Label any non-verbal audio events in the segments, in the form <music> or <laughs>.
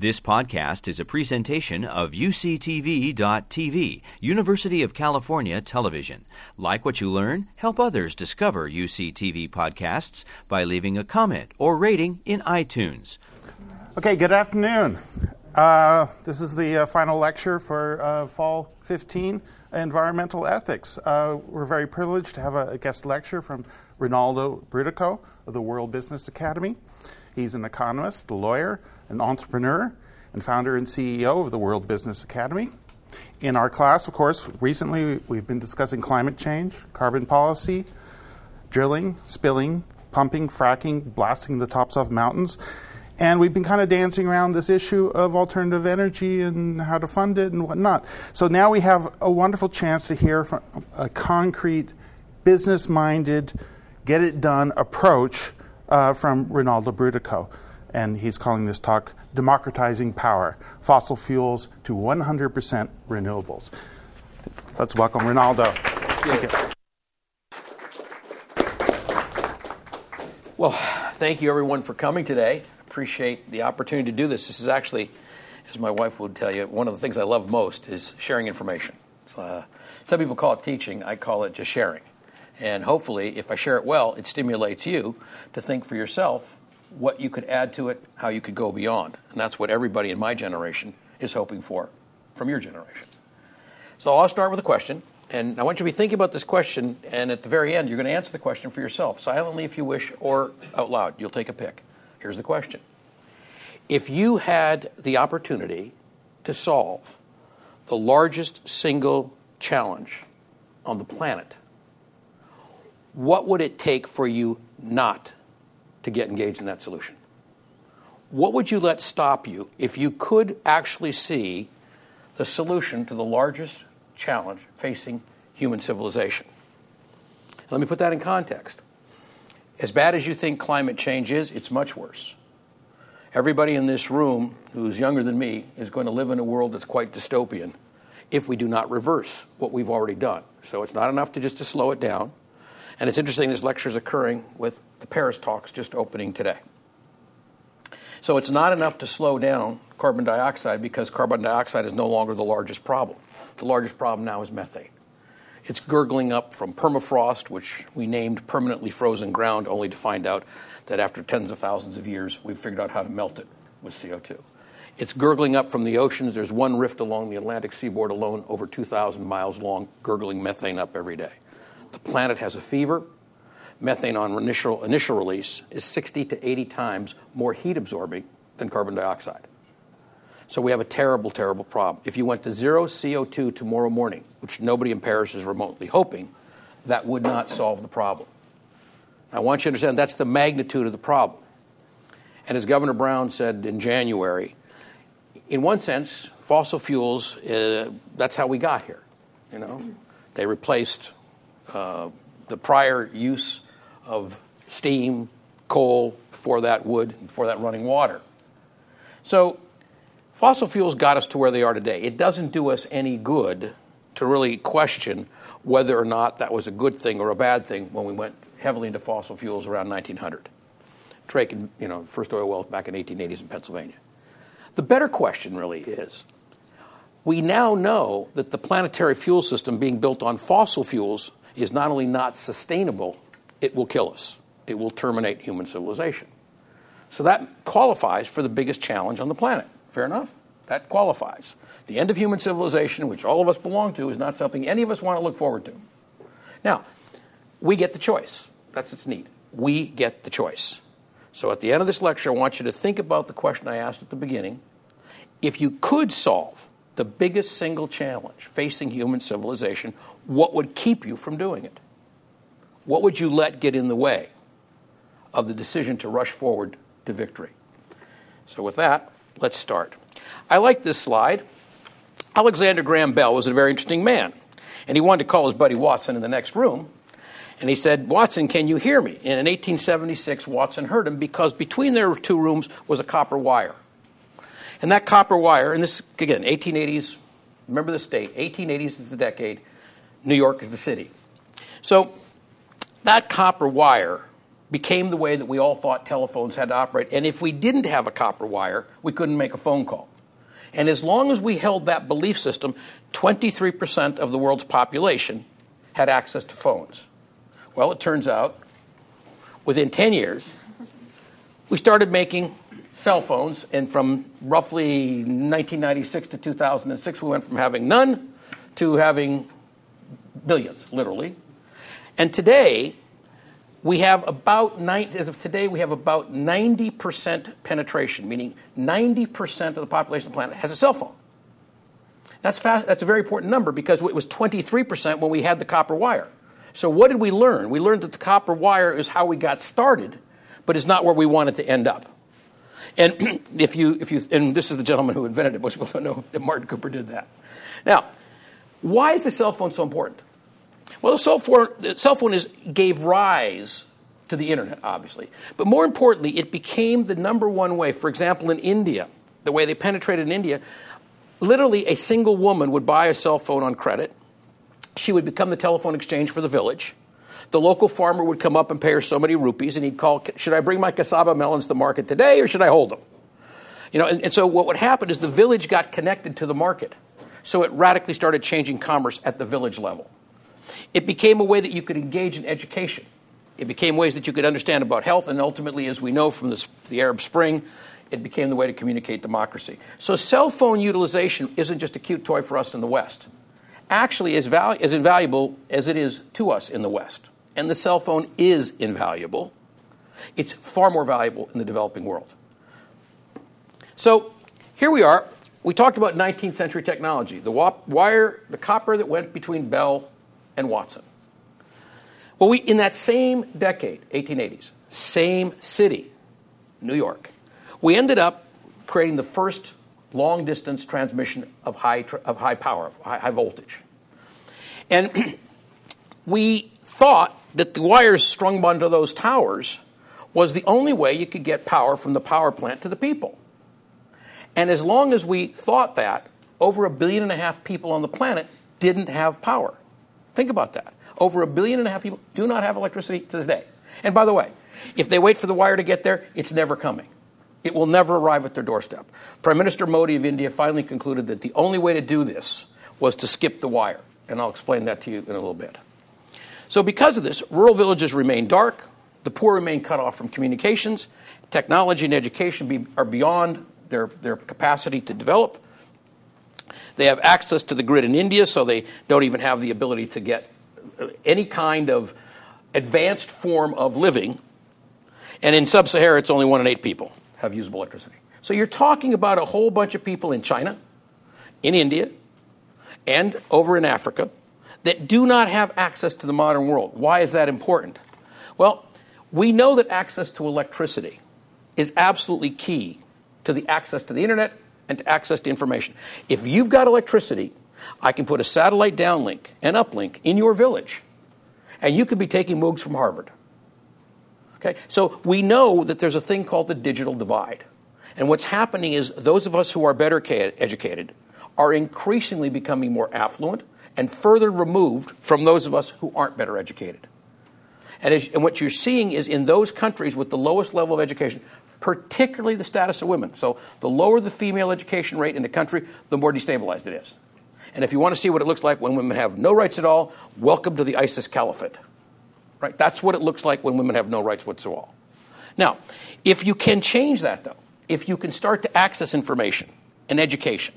This podcast is a presentation of UCTV.tv, University of California Television. Like what you learn? Help others discover UCTV podcasts by leaving a comment or rating in iTunes. Okay, good afternoon. Uh, this is the uh, final lecture for uh, Fall 15 Environmental Ethics. Uh, we're very privileged to have a, a guest lecture from Rinaldo Brutoco of the World Business Academy. He's an economist, a lawyer, an entrepreneur, and founder and CEO of the World Business Academy. In our class, of course, recently we've been discussing climate change, carbon policy, drilling, spilling, pumping, fracking, blasting the tops of mountains. And we've been kind of dancing around this issue of alternative energy and how to fund it and whatnot. So now we have a wonderful chance to hear from a concrete, business minded, get it done approach uh, from Rinaldo Brutoco. And he's calling this talk Democratizing Power Fossil Fuels to 100% Renewables. Let's welcome Rinaldo. Thank you. Well, thank you everyone for coming today. Appreciate the opportunity to do this. This is actually, as my wife would tell you, one of the things I love most is sharing information. Uh, some people call it teaching, I call it just sharing. And hopefully, if I share it well, it stimulates you to think for yourself what you could add to it, how you could go beyond. And that's what everybody in my generation is hoping for from your generation. So I'll start with a question. And I want you to be thinking about this question, and at the very end, you're going to answer the question for yourself, silently if you wish, or out loud. You'll take a pick. Here's the question If you had the opportunity to solve the largest single challenge on the planet, what would it take for you not to get engaged in that solution? What would you let stop you if you could actually see the solution to the largest challenge facing human civilization? Let me put that in context. As bad as you think climate change is, it's much worse. Everybody in this room who's younger than me is going to live in a world that's quite dystopian if we do not reverse what we've already done. So it's not enough to just to slow it down. And it's interesting this lecture is occurring with the Paris talks just opening today. So it's not enough to slow down carbon dioxide because carbon dioxide is no longer the largest problem. The largest problem now is methane. It's gurgling up from permafrost, which we named permanently frozen ground, only to find out that after tens of thousands of years, we've figured out how to melt it with CO2. It's gurgling up from the oceans. There's one rift along the Atlantic seaboard alone, over 2,000 miles long, gurgling methane up every day. The planet has a fever methane on initial, initial release is 60 to 80 times more heat absorbing than carbon dioxide. So we have a terrible, terrible problem. If you went to zero CO2 tomorrow morning, which nobody in Paris is remotely hoping, that would not solve the problem. I want you to understand that's the magnitude of the problem. And as Governor Brown said in January, in one sense, fossil fuels, uh, that's how we got here. You know, they replaced uh, the prior use of steam, coal, for that wood, for that running water. So fossil fuels got us to where they are today. It doesn't do us any good to really question whether or not that was a good thing or a bad thing when we went heavily into fossil fuels around 1900. Drake, and, you know, first oil wells back in 1880s in Pennsylvania. The better question really is we now know that the planetary fuel system being built on fossil fuels is not only not sustainable, it will kill us. It will terminate human civilization. So that qualifies for the biggest challenge on the planet. Fair enough? That qualifies. The end of human civilization, which all of us belong to, is not something any of us want to look forward to. Now, we get the choice. That's its need. We get the choice. So at the end of this lecture, I want you to think about the question I asked at the beginning. If you could solve the biggest single challenge facing human civilization, what would keep you from doing it? What would you let get in the way of the decision to rush forward to victory? So, with that, let's start. I like this slide. Alexander Graham Bell was a very interesting man, and he wanted to call his buddy Watson in the next room. And he said, Watson, can you hear me? And in 1876, Watson heard him because between their two rooms was a copper wire. And that copper wire, and this, again, 1880s, remember the date, 1880s is the decade, New York is the city. So that copper wire became the way that we all thought telephones had to operate. And if we didn't have a copper wire, we couldn't make a phone call. And as long as we held that belief system, 23% of the world's population had access to phones. Well, it turns out within 10 years, we started making cell phones, and from roughly 1996 to 2006, we went from having none to having billions, literally. And today, we have about, as of today, we have about 90% penetration, meaning 90% of the population of the planet has a cell phone. That's, fast, that's a very important number because it was 23% when we had the copper wire. So, what did we learn? We learned that the copper wire is how we got started, but is not where we wanted to end up. And <clears throat> if you, if you, and this is the gentleman who invented it, most people don't know that Martin Cooper did that. Now, why is the cell phone so important? Well, the cell phone, the cell phone is, gave rise to the internet, obviously. But more importantly, it became the number one way. For example, in India, the way they penetrated in India, literally a single woman would buy a cell phone on credit. She would become the telephone exchange for the village. The local farmer would come up and pay her so many rupees, and he'd call, Should I bring my cassava melons to market today, or should I hold them? You know, and, and so what would happen is the village got connected to the market. So it radically started changing commerce at the village level. It became a way that you could engage in education. It became ways that you could understand about health, and ultimately, as we know from the, the Arab Spring, it became the way to communicate democracy. So, cell phone utilization isn't just a cute toy for us in the West. Actually, as, val- as invaluable as it is to us in the West. And the cell phone is invaluable. It's far more valuable in the developing world. So, here we are. We talked about 19th century technology the wire, the copper that went between Bell and Watson. Well, we, in that same decade, 1880s, same city, New York, we ended up creating the first long distance transmission of high, of high power, high, high voltage. And <clears throat> we thought that the wires strung onto those towers was the only way you could get power from the power plant to the people. And as long as we thought that, over a billion and a half people on the planet didn't have power. Think about that. Over a billion and a half people do not have electricity to this day. And by the way, if they wait for the wire to get there, it's never coming. It will never arrive at their doorstep. Prime Minister Modi of India finally concluded that the only way to do this was to skip the wire. And I'll explain that to you in a little bit. So, because of this, rural villages remain dark, the poor remain cut off from communications, technology and education be, are beyond their, their capacity to develop, they have access to the grid in India, so they don't even have the ability to get any kind of advanced form of living. And in sub Saharan, it's only one in eight people have usable electricity. So you're talking about a whole bunch of people in China, in India, and over in Africa that do not have access to the modern world. Why is that important? Well, we know that access to electricity is absolutely key to the access to the internet and access to information. If you've got electricity, I can put a satellite downlink and uplink in your village, and you could be taking MOOCs from Harvard. Okay? So we know that there's a thing called the digital divide. And what's happening is those of us who are better educated are increasingly becoming more affluent and further removed from those of us who aren't better educated. And, as, and what you're seeing is in those countries with the lowest level of education, particularly the status of women. So the lower the female education rate in the country, the more destabilized it is. And if you want to see what it looks like when women have no rights at all, welcome to the ISIS caliphate. Right? That's what it looks like when women have no rights whatsoever. Now, if you can change that, though, if you can start to access information and education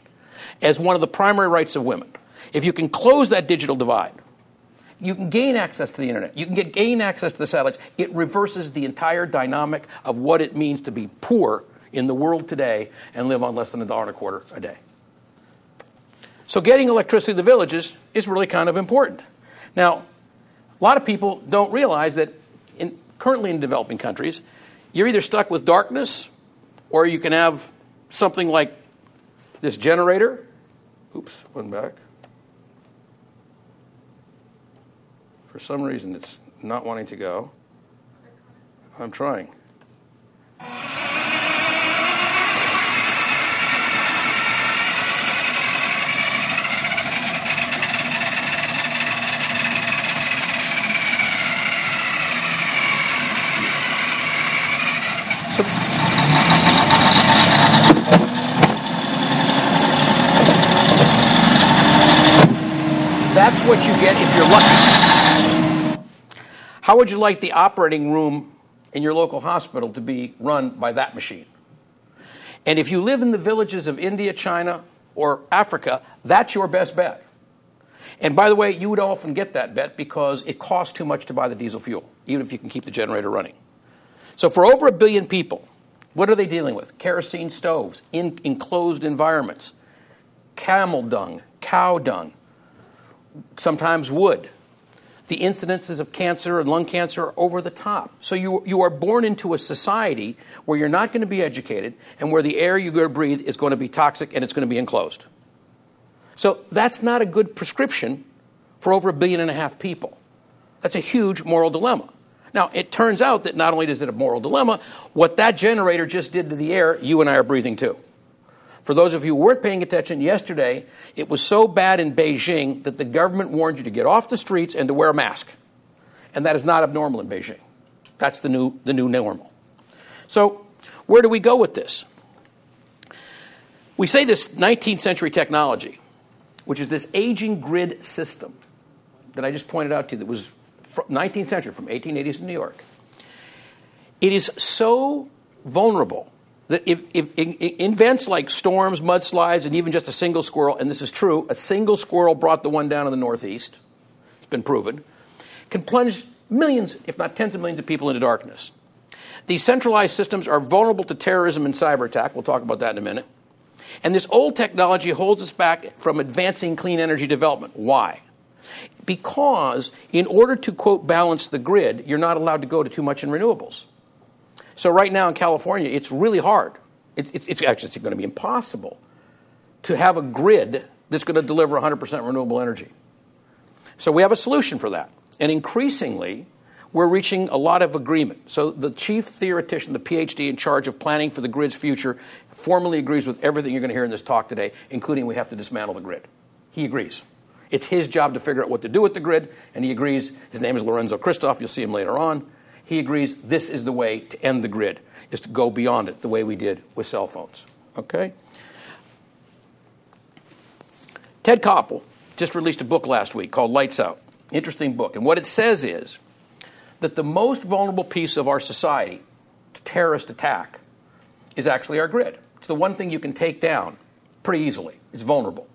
as one of the primary rights of women, if you can close that digital divide, you can gain access to the internet. You can get gain access to the satellites. It reverses the entire dynamic of what it means to be poor in the world today and live on less than a dollar and a quarter a day. So getting electricity to the villages is really kind of important. Now, a lot of people don't realize that in, currently in developing countries, you're either stuck with darkness or you can have something like this generator. Oops, one back. For some reason, it's not wanting to go. I'm trying. That's what you get if you're lucky. How would you like the operating room in your local hospital to be run by that machine? And if you live in the villages of India, China, or Africa, that's your best bet. And by the way, you would often get that bet because it costs too much to buy the diesel fuel, even if you can keep the generator running. So, for over a billion people, what are they dealing with? Kerosene stoves, in enclosed environments, camel dung, cow dung, sometimes wood. The incidences of cancer and lung cancer are over the top. So you, you are born into a society where you're not going to be educated and where the air you're going to breathe is going to be toxic and it's going to be enclosed. So that's not a good prescription for over a billion and a half people. That's a huge moral dilemma. Now, it turns out that not only is it a moral dilemma, what that generator just did to the air, you and I are breathing too. For those of you who weren't paying attention yesterday, it was so bad in Beijing that the government warned you to get off the streets and to wear a mask. And that is not abnormal in Beijing. That's the new, the new normal. So, where do we go with this? We say this 19th century technology, which is this aging grid system that I just pointed out to you that was 19th century, from 1880s in New York. It is so vulnerable that if, if, if, events like storms, mudslides, and even just a single squirrel, and this is true, a single squirrel brought the one down in the Northeast, it's been proven, can plunge millions, if not tens of millions of people into darkness. These centralized systems are vulnerable to terrorism and cyber attack. We'll talk about that in a minute. And this old technology holds us back from advancing clean energy development. Why? Because in order to, quote, balance the grid, you're not allowed to go to too much in renewables. So right now in California, it's really hard. It, it, it's actually it's going to be impossible to have a grid that's going to deliver 100% renewable energy. So we have a solution for that. And increasingly, we're reaching a lot of agreement. So the chief theoretician, the PhD in charge of planning for the grid's future, formally agrees with everything you're going to hear in this talk today, including we have to dismantle the grid. He agrees. It's his job to figure out what to do with the grid, and he agrees. His name is Lorenzo Kristov. You'll see him later on. He agrees this is the way to end the grid, is to go beyond it the way we did with cell phones. Okay? Ted Koppel just released a book last week called Lights Out. Interesting book. And what it says is that the most vulnerable piece of our society to terrorist attack is actually our grid. It's the one thing you can take down pretty easily. It's vulnerable.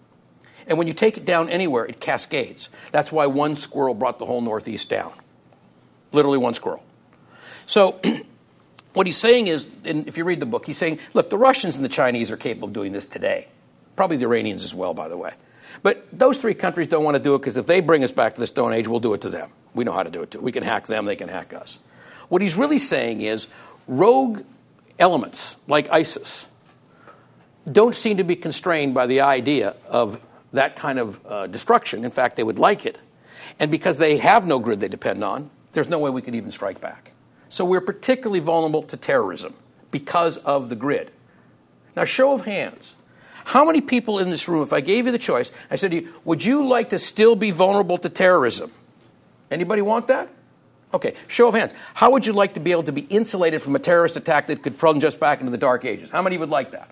And when you take it down anywhere, it cascades. That's why one squirrel brought the whole Northeast down. Literally one squirrel. So, <clears throat> what he's saying is, and if you read the book, he's saying, look, the Russians and the Chinese are capable of doing this today. Probably the Iranians as well, by the way. But those three countries don't want to do it because if they bring us back to the Stone Age, we'll do it to them. We know how to do it too. We can hack them, they can hack us. What he's really saying is rogue elements like ISIS don't seem to be constrained by the idea of that kind of uh, destruction. In fact, they would like it. And because they have no grid they depend on, there's no way we could even strike back. So we're particularly vulnerable to terrorism because of the grid. Now, show of hands. How many people in this room, if I gave you the choice, I said to you, would you like to still be vulnerable to terrorism? Anybody want that? Okay, show of hands. How would you like to be able to be insulated from a terrorist attack that could plunge us back into the dark ages? How many would like that?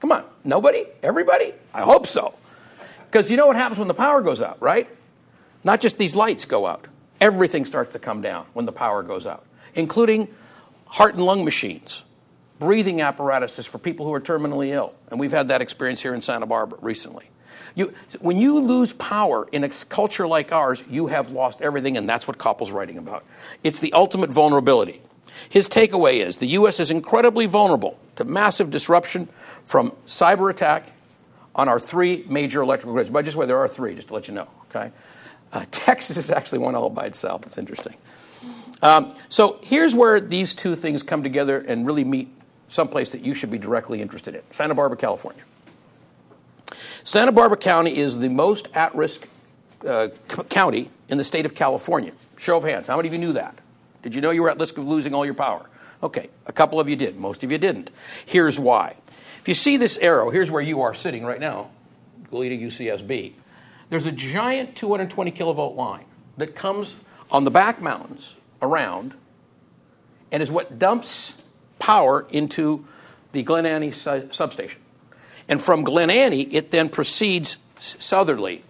Come on, nobody? Everybody? I hope so. Because you know what happens when the power goes out, right? Not just these lights go out, everything starts to come down when the power goes out including heart and lung machines, breathing apparatuses for people who are terminally ill. And we've had that experience here in Santa Barbara recently. You, when you lose power in a culture like ours, you have lost everything, and that's what Koppel's writing about. It's the ultimate vulnerability. His takeaway is the U.S. is incredibly vulnerable to massive disruption from cyber attack on our three major electrical grids. By just way, there are three, just to let you know. Okay, uh, Texas is actually one all by itself. It's interesting. Um, so here's where these two things come together and really meet someplace that you should be directly interested in Santa Barbara, California. Santa Barbara County is the most at risk uh, county in the state of California. Show of hands. How many of you knew that? Did you know you were at risk of losing all your power? Okay, a couple of you did. Most of you didn't. Here's why. If you see this arrow, here's where you are sitting right now, Goleta UCSB. There's a giant 220 kilovolt line that comes on the back mountains around and is what dumps power into the Glen Annie su- substation. And from Glen Annie, it then proceeds southerly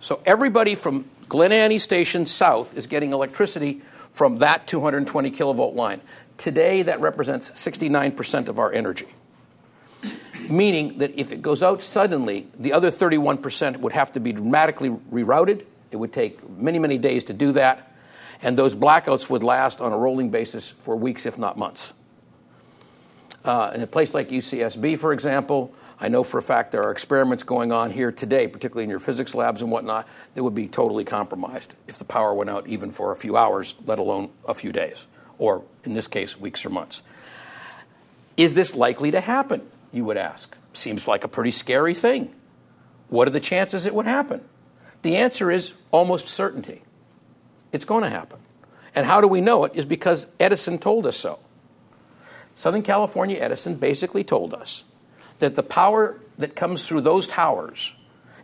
So everybody from Glen Annie Station south is getting electricity from that 220 kilovolt line. Today, that represents 69% of our energy. Meaning that if it goes out suddenly, the other 31% would have to be dramatically rerouted. It would take many, many days to do that. And those blackouts would last on a rolling basis for weeks, if not months. Uh, in a place like UCSB, for example, I know for a fact there are experiments going on here today, particularly in your physics labs and whatnot, that would be totally compromised if the power went out even for a few hours, let alone a few days, or in this case, weeks or months. Is this likely to happen? You would ask. Seems like a pretty scary thing. What are the chances it would happen? The answer is almost certainty. It's going to happen. And how do we know it? Is because Edison told us so. Southern California Edison basically told us that the power that comes through those towers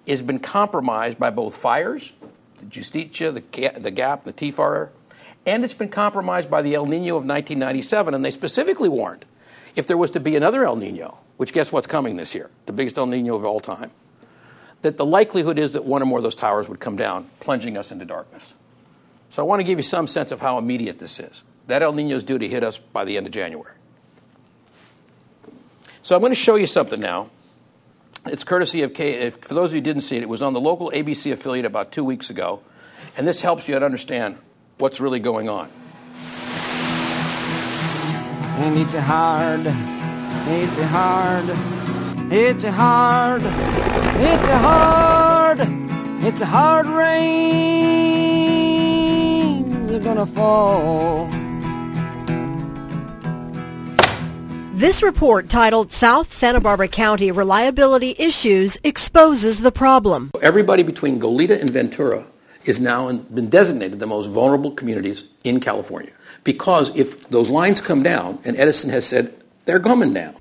has been compromised by both fires, the Jesusita, the, the Gap, the T-Fire, and it's been compromised by the El Nino of 1997. And they specifically warned if there was to be another El Nino, which guess what's coming this year, the biggest El Nino of all time, that the likelihood is that one or more of those towers would come down, plunging us into darkness. So I want to give you some sense of how immediate this is. That El Nino is due to hit us by the end of January. So I'm going to show you something now. It's courtesy of K. For those of you who didn't see it, it was on the local ABC affiliate about two weeks ago, and this helps you to understand what's really going on. And it's a hard, it's a hard, it's a hard, it's a hard, it's a hard rain. Gonna fall. This report, titled South Santa Barbara County Reliability Issues, exposes the problem. Everybody between Goleta and Ventura is now been designated the most vulnerable communities in California. Because if those lines come down, and Edison has said they're coming down,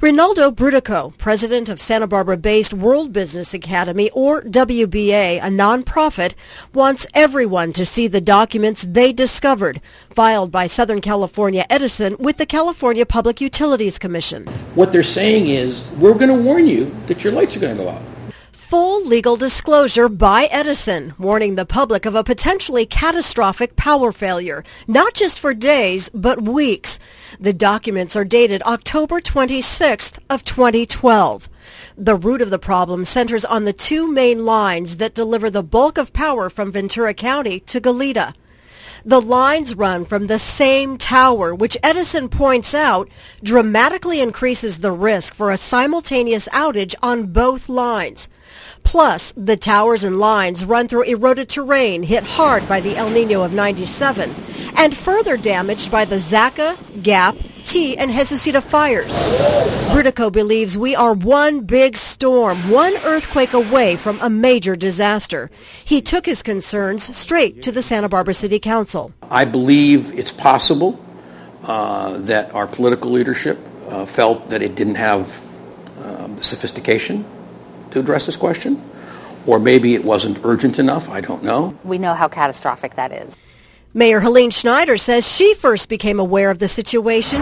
Rinaldo Brutoco, president of Santa Barbara-based World Business Academy, or WBA, a nonprofit, wants everyone to see the documents they discovered, filed by Southern California Edison with the California Public Utilities Commission. What they're saying is, we're going to warn you that your lights are going to go out full legal disclosure by Edison, warning the public of a potentially catastrophic power failure, not just for days, but weeks. The documents are dated October 26th of 2012. The root of the problem centers on the two main lines that deliver the bulk of power from Ventura County to Goleta. The lines run from the same tower, which Edison points out dramatically increases the risk for a simultaneous outage on both lines. Plus, the towers and lines run through eroded terrain hit hard by the El Nino of 97 and further damaged by the Zaca, Gap, Tea, and Jesusita fires. Brutoco believes we are one big storm, one earthquake away from a major disaster. He took his concerns straight to the Santa Barbara City Council. I believe it's possible uh, that our political leadership uh, felt that it didn't have um, the sophistication to address this question, or maybe it wasn't urgent enough. I don't know. We know how catastrophic that is. Mayor Helene Schneider says she first became aware of the situation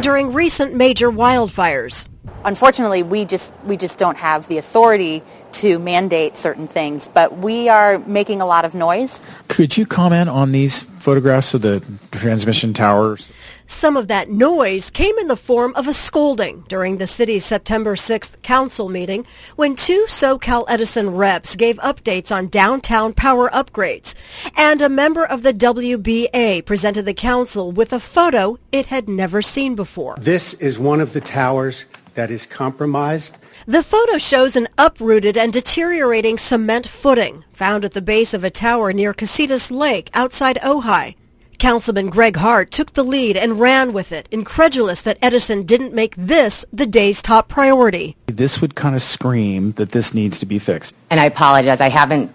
during recent major wildfires. Unfortunately, we just we just don't have the authority to mandate certain things, but we are making a lot of noise. Could you comment on these photographs of the transmission towers? Some of that noise came in the form of a scolding during the city's September 6th council meeting when two SoCal Edison reps gave updates on downtown power upgrades. And a member of the WBA presented the council with a photo it had never seen before. This is one of the towers that is compromised. The photo shows an uprooted and deteriorating cement footing found at the base of a tower near Casitas Lake outside Ojai. Councilman Greg Hart took the lead and ran with it, incredulous that Edison didn't make this the day's top priority. This would kind of scream that this needs to be fixed. And I apologize. I haven't,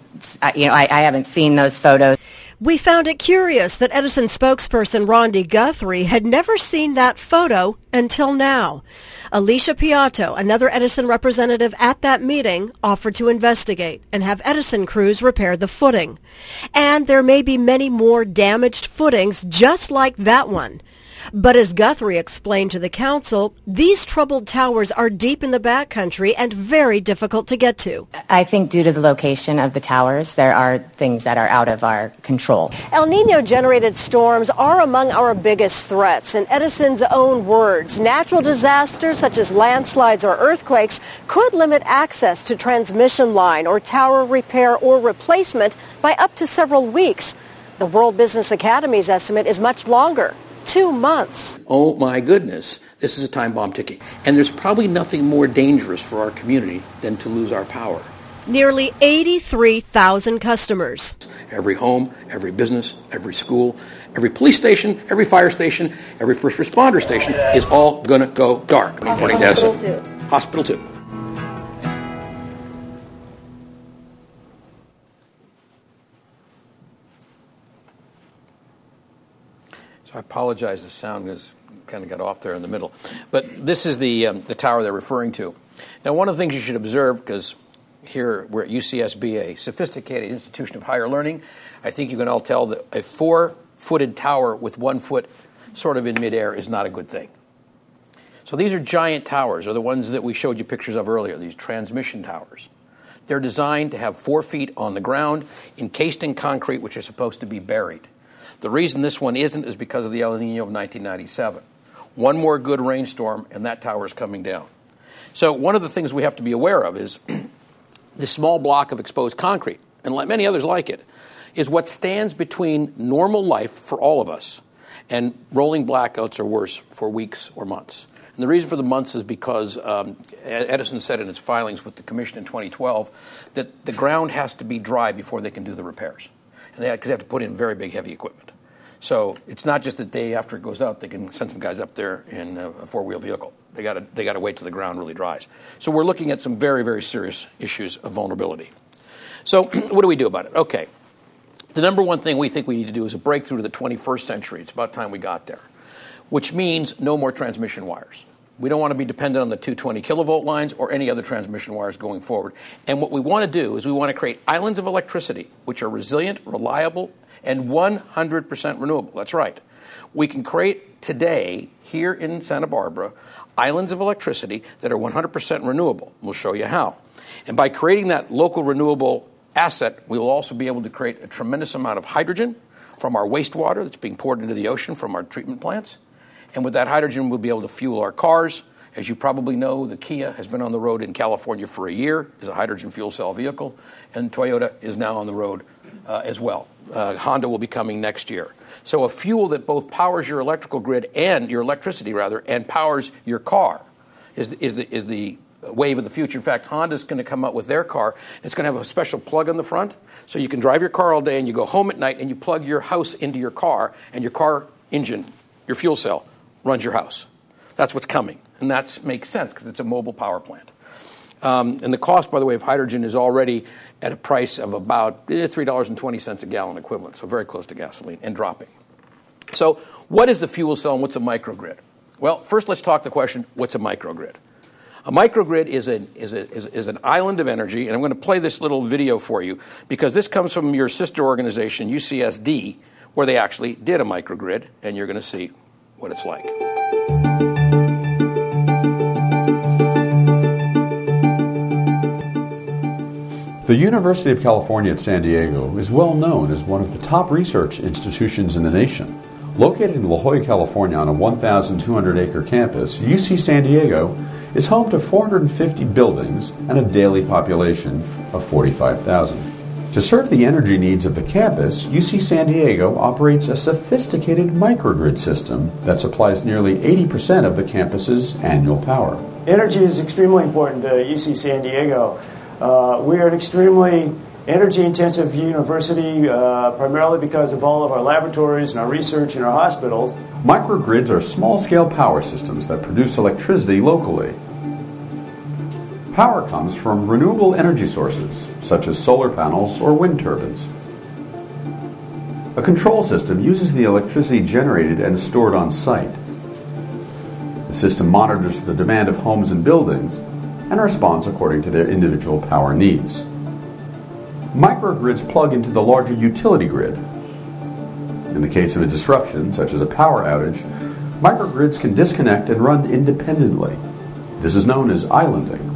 you know, I, I haven't seen those photos. We found it curious that Edison spokesperson Rondi Guthrie had never seen that photo until now. Alicia Piatto, another Edison representative at that meeting, offered to investigate and have Edison crews repair the footing. And there may be many more damaged footings just like that one. But as Guthrie explained to the council, these troubled towers are deep in the backcountry and very difficult to get to. I think due to the location of the towers, there are things that are out of our control. El Nino generated storms are among our biggest threats. In Edison's own words, natural disasters such as landslides or earthquakes could limit access to transmission line or tower repair or replacement by up to several weeks. The World Business Academy's estimate is much longer, two months. Oh my goodness, this is a time bomb ticking. And there's probably nothing more dangerous for our community than to lose our power. Nearly 83,000 customers. Every home, every business, every school, every police station, every fire station, every first responder station is all going to go dark. According to Hospital too. Hospital too. I apologize. The sound is kind of got off there in the middle, but this is the um, the tower they're referring to. Now, one of the things you should observe, because here we're at UCSB, a sophisticated institution of higher learning, I think you can all tell that a four-footed tower with one foot sort of in midair is not a good thing. So these are giant towers, or the ones that we showed you pictures of earlier. These transmission towers. They're designed to have four feet on the ground, encased in concrete, which is supposed to be buried. The reason this one isn't is because of the El Nino of 1997. One more good rainstorm, and that tower is coming down. So, one of the things we have to be aware of is <clears throat> this small block of exposed concrete, and like many others like it, is what stands between normal life for all of us and rolling blackouts or worse for weeks or months. And the reason for the months is because um, Edison said in its filings with the commission in 2012 that the ground has to be dry before they can do the repairs. And they, because they have to put in very big, heavy equipment. So it's not just the day after it goes out, they can send some guys up there in a four wheel vehicle. They got to they to wait till the ground really dries. So we're looking at some very very serious issues of vulnerability. So <clears throat> what do we do about it? Okay, the number one thing we think we need to do is a breakthrough to the 21st century. It's about time we got there, which means no more transmission wires. We don't want to be dependent on the 220 kilovolt lines or any other transmission wires going forward. And what we want to do is we want to create islands of electricity which are resilient, reliable, and 100% renewable. That's right. We can create today here in Santa Barbara islands of electricity that are 100% renewable. We'll show you how. And by creating that local renewable asset, we will also be able to create a tremendous amount of hydrogen from our wastewater that's being poured into the ocean from our treatment plants. And with that hydrogen, we'll be able to fuel our cars. As you probably know, the Kia has been on the road in California for a year as a hydrogen fuel cell vehicle, and Toyota is now on the road uh, as well. Uh, Honda will be coming next year. So a fuel that both powers your electrical grid and your electricity rather, and powers your car, is the, is the, is the wave of the future. In fact, Honda's going to come out with their car. It's going to have a special plug on the front, so you can drive your car all day and you go home at night and you plug your house into your car, and your car engine, your fuel cell, runs your house. That's what's coming, and that makes sense because it's a mobile power plant. Um, and the cost, by the way, of hydrogen is already at a price of about eh, $3.20 a gallon equivalent, so very close to gasoline and dropping. So, what is the fuel cell and what's a microgrid? Well, first let's talk the question what's a microgrid? A microgrid is, a, is, a, is, is, an island of energy, and I'm going to play this little video for you because this comes from your sister organization, UCSD, where they actually did a microgrid, and you're going to see what it's like. The University of California at San Diego is well known as one of the top research institutions in the nation. Located in La Jolla, California on a 1,200 acre campus, UC San Diego is home to 450 buildings and a daily population of 45,000. To serve the energy needs of the campus, UC San Diego operates a sophisticated microgrid system that supplies nearly 80% of the campus's annual power. Energy is extremely important to UC San Diego. Uh, we are an extremely energy intensive university, uh, primarily because of all of our laboratories and our research and our hospitals. Microgrids are small scale power systems that produce electricity locally. Power comes from renewable energy sources, such as solar panels or wind turbines. A control system uses the electricity generated and stored on site. The system monitors the demand of homes and buildings and responds according to their individual power needs. Microgrids plug into the larger utility grid. In the case of a disruption, such as a power outage, Microgrids can disconnect and run independently. This is known as islanding.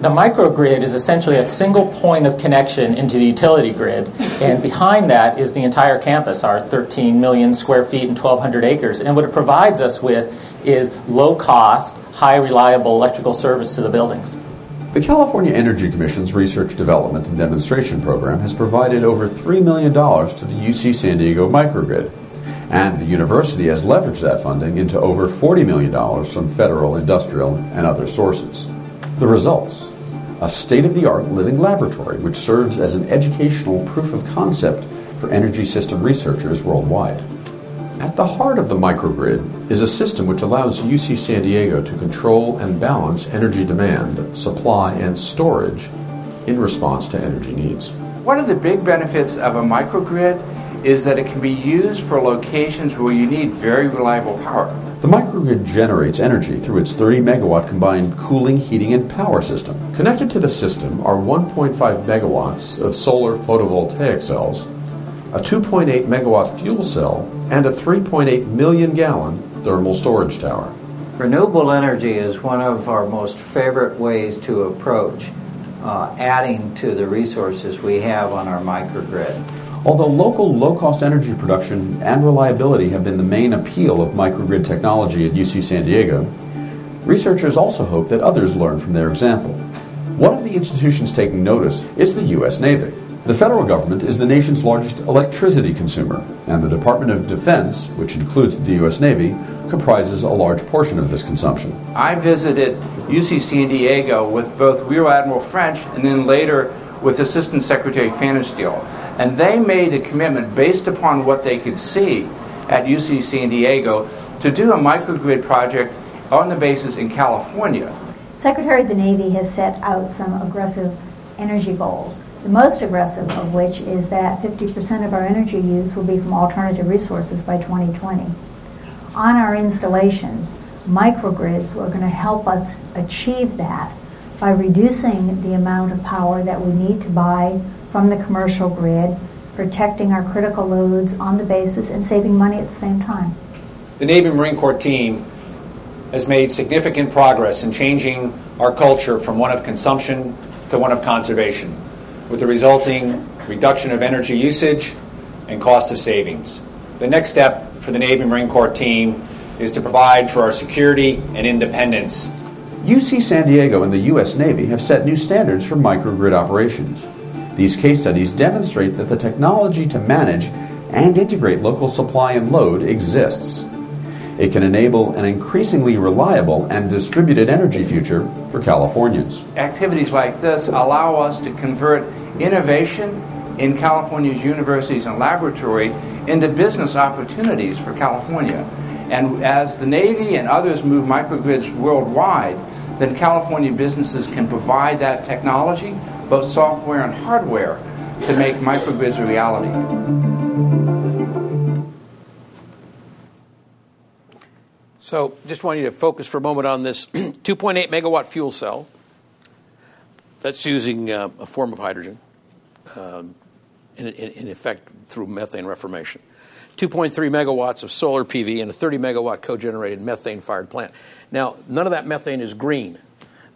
The microgrid is essentially a single point of connection into the utility grid, and behind that is the entire campus, our 13 million square feet and 1,200 acres. And what it provides us with is low cost, high reliable electrical service to the buildings. The California Energy Commission's Research Development and Demonstration Program has provided over $3 million to the UC San Diego microgrid, and the university has leveraged that funding into over $40 million from federal, industrial, and other sources. The results a state of the art living laboratory which serves as an educational proof of concept for energy system researchers worldwide. At the heart of the microgrid is a system which allows UC San Diego to control and balance energy demand, supply, and storage in response to energy needs. One of the big benefits of a microgrid is that it can be used for locations where you need very reliable power. The microgrid generates energy through its 30 megawatt combined cooling, heating, and power system. Connected to the system are 1.5 megawatts of solar photovoltaic cells, a 2.8 megawatt fuel cell, and a 3.8 million gallon thermal storage tower. Renewable energy is one of our most favorite ways to approach uh, adding to the resources we have on our microgrid. Although local low cost energy production and reliability have been the main appeal of microgrid technology at UC San Diego, researchers also hope that others learn from their example. One of the institutions taking notice is the U.S. Navy. The federal government is the nation's largest electricity consumer, and the Department of Defense, which includes the U.S. Navy, comprises a large portion of this consumption. I visited UC San Diego with both Rear Admiral French and then later with Assistant Secretary Pfannenstiel. And they made a commitment based upon what they could see at UC San Diego to do a microgrid project on the basis in California. Secretary of the Navy has set out some aggressive energy goals. The most aggressive of which is that 50% of our energy use will be from alternative resources by 2020. On our installations, microgrids are going to help us achieve that by reducing the amount of power that we need to buy from the commercial grid, protecting our critical loads on the basis, and saving money at the same time. The Navy Marine Corps team has made significant progress in changing our culture from one of consumption to one of conservation, with the resulting reduction of energy usage and cost of savings. The next step for the Navy Marine Corps team is to provide for our security and independence. UC San Diego and the U.S. Navy have set new standards for microgrid operations. These case studies demonstrate that the technology to manage and integrate local supply and load exists. It can enable an increasingly reliable and distributed energy future for Californians. Activities like this allow us to convert innovation in California's universities and laboratory into business opportunities for California. And as the Navy and others move microgrids worldwide, then California businesses can provide that technology both software and hardware to make microgrids a reality. So, just want you to focus for a moment on this <clears throat> 2.8 megawatt fuel cell. That's using uh, a form of hydrogen, um, in, in, effect through methane reformation. 2.3 megawatts of solar PV and a 30 megawatt co generated methane fired plant. Now, none of that methane is green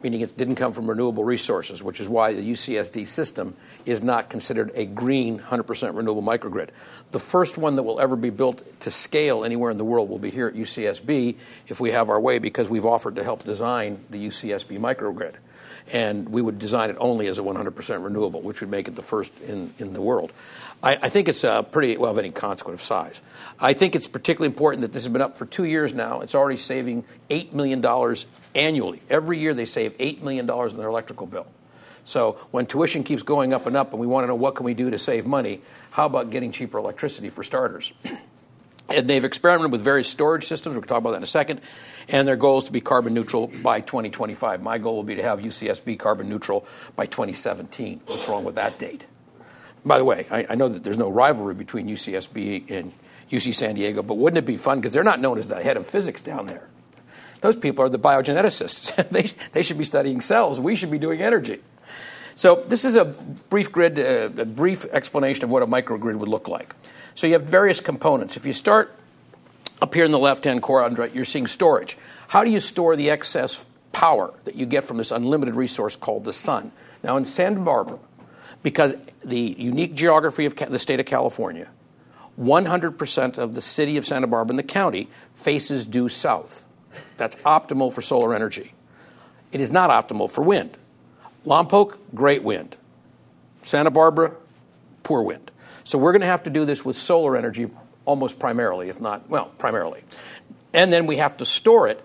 meaning it didn't come from renewable resources, which is why the UCSD system is not considered a green 100% renewable microgrid. The first one that will ever be built to scale anywhere in the world will be here at UCSB if we have our way because we've offered to help design the UCSB microgrid. And we would design it only as a 100% renewable, which would make it the first in, in the world. I, I think it's a pretty, well, of any consequence of size. I think it's particularly important that this has been up for two years now. It's already saving $8 million annually. Every year they save $8 million in their electrical bill. So when tuition keeps going up and up and we want to know what can we do to save money, how about getting cheaper electricity for starters? And they've experimented with various storage systems. We'll talk about that in a second. And their goal is to be carbon neutral by 2025. My goal will be to have UCSB carbon neutral by 2017. What's wrong with that date? By the way, I, I know that there's no rivalry between UCSB and UC San Diego, but wouldn't it be fun? Because they're not known as the head of physics down there. Those people are the biogeneticists. <laughs> they, they should be studying cells. We should be doing energy. So this is a brief grid, uh, a brief explanation of what a microgrid would look like. So you have various components. If you start Up here in the left-hand quadrant, you're seeing storage. How do you store the excess power that you get from this unlimited resource called the sun? Now, in Santa Barbara, because the unique geography of the state of California, 100% of the city of Santa Barbara and the county faces due south. That's optimal for solar energy. It is not optimal for wind. Lompoc, great wind. Santa Barbara, poor wind. So we're going to have to do this with solar energy almost primarily, if not, well, primarily. And then we have to store it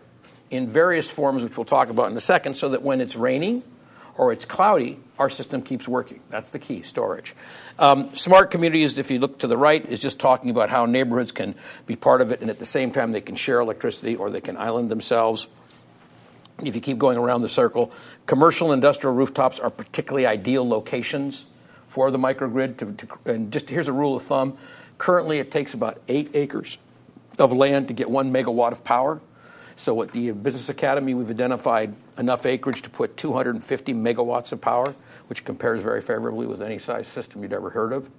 in various forms, which we'll talk about in a second, so that when it's raining or it's cloudy, our system keeps working. That's the key storage. Um, smart communities, if you look to the right, is just talking about how neighborhoods can be part of it and at the same time they can share electricity or they can island themselves. If you keep going around the circle, commercial and industrial rooftops are particularly ideal locations for the microgrid. To, to, and just here's a rule of thumb currently, it takes about eight acres of land to get one megawatt of power. So, at the Business Academy, we've identified enough acreage to put 250 megawatts of power, which compares very favorably with any size system you'd ever heard of.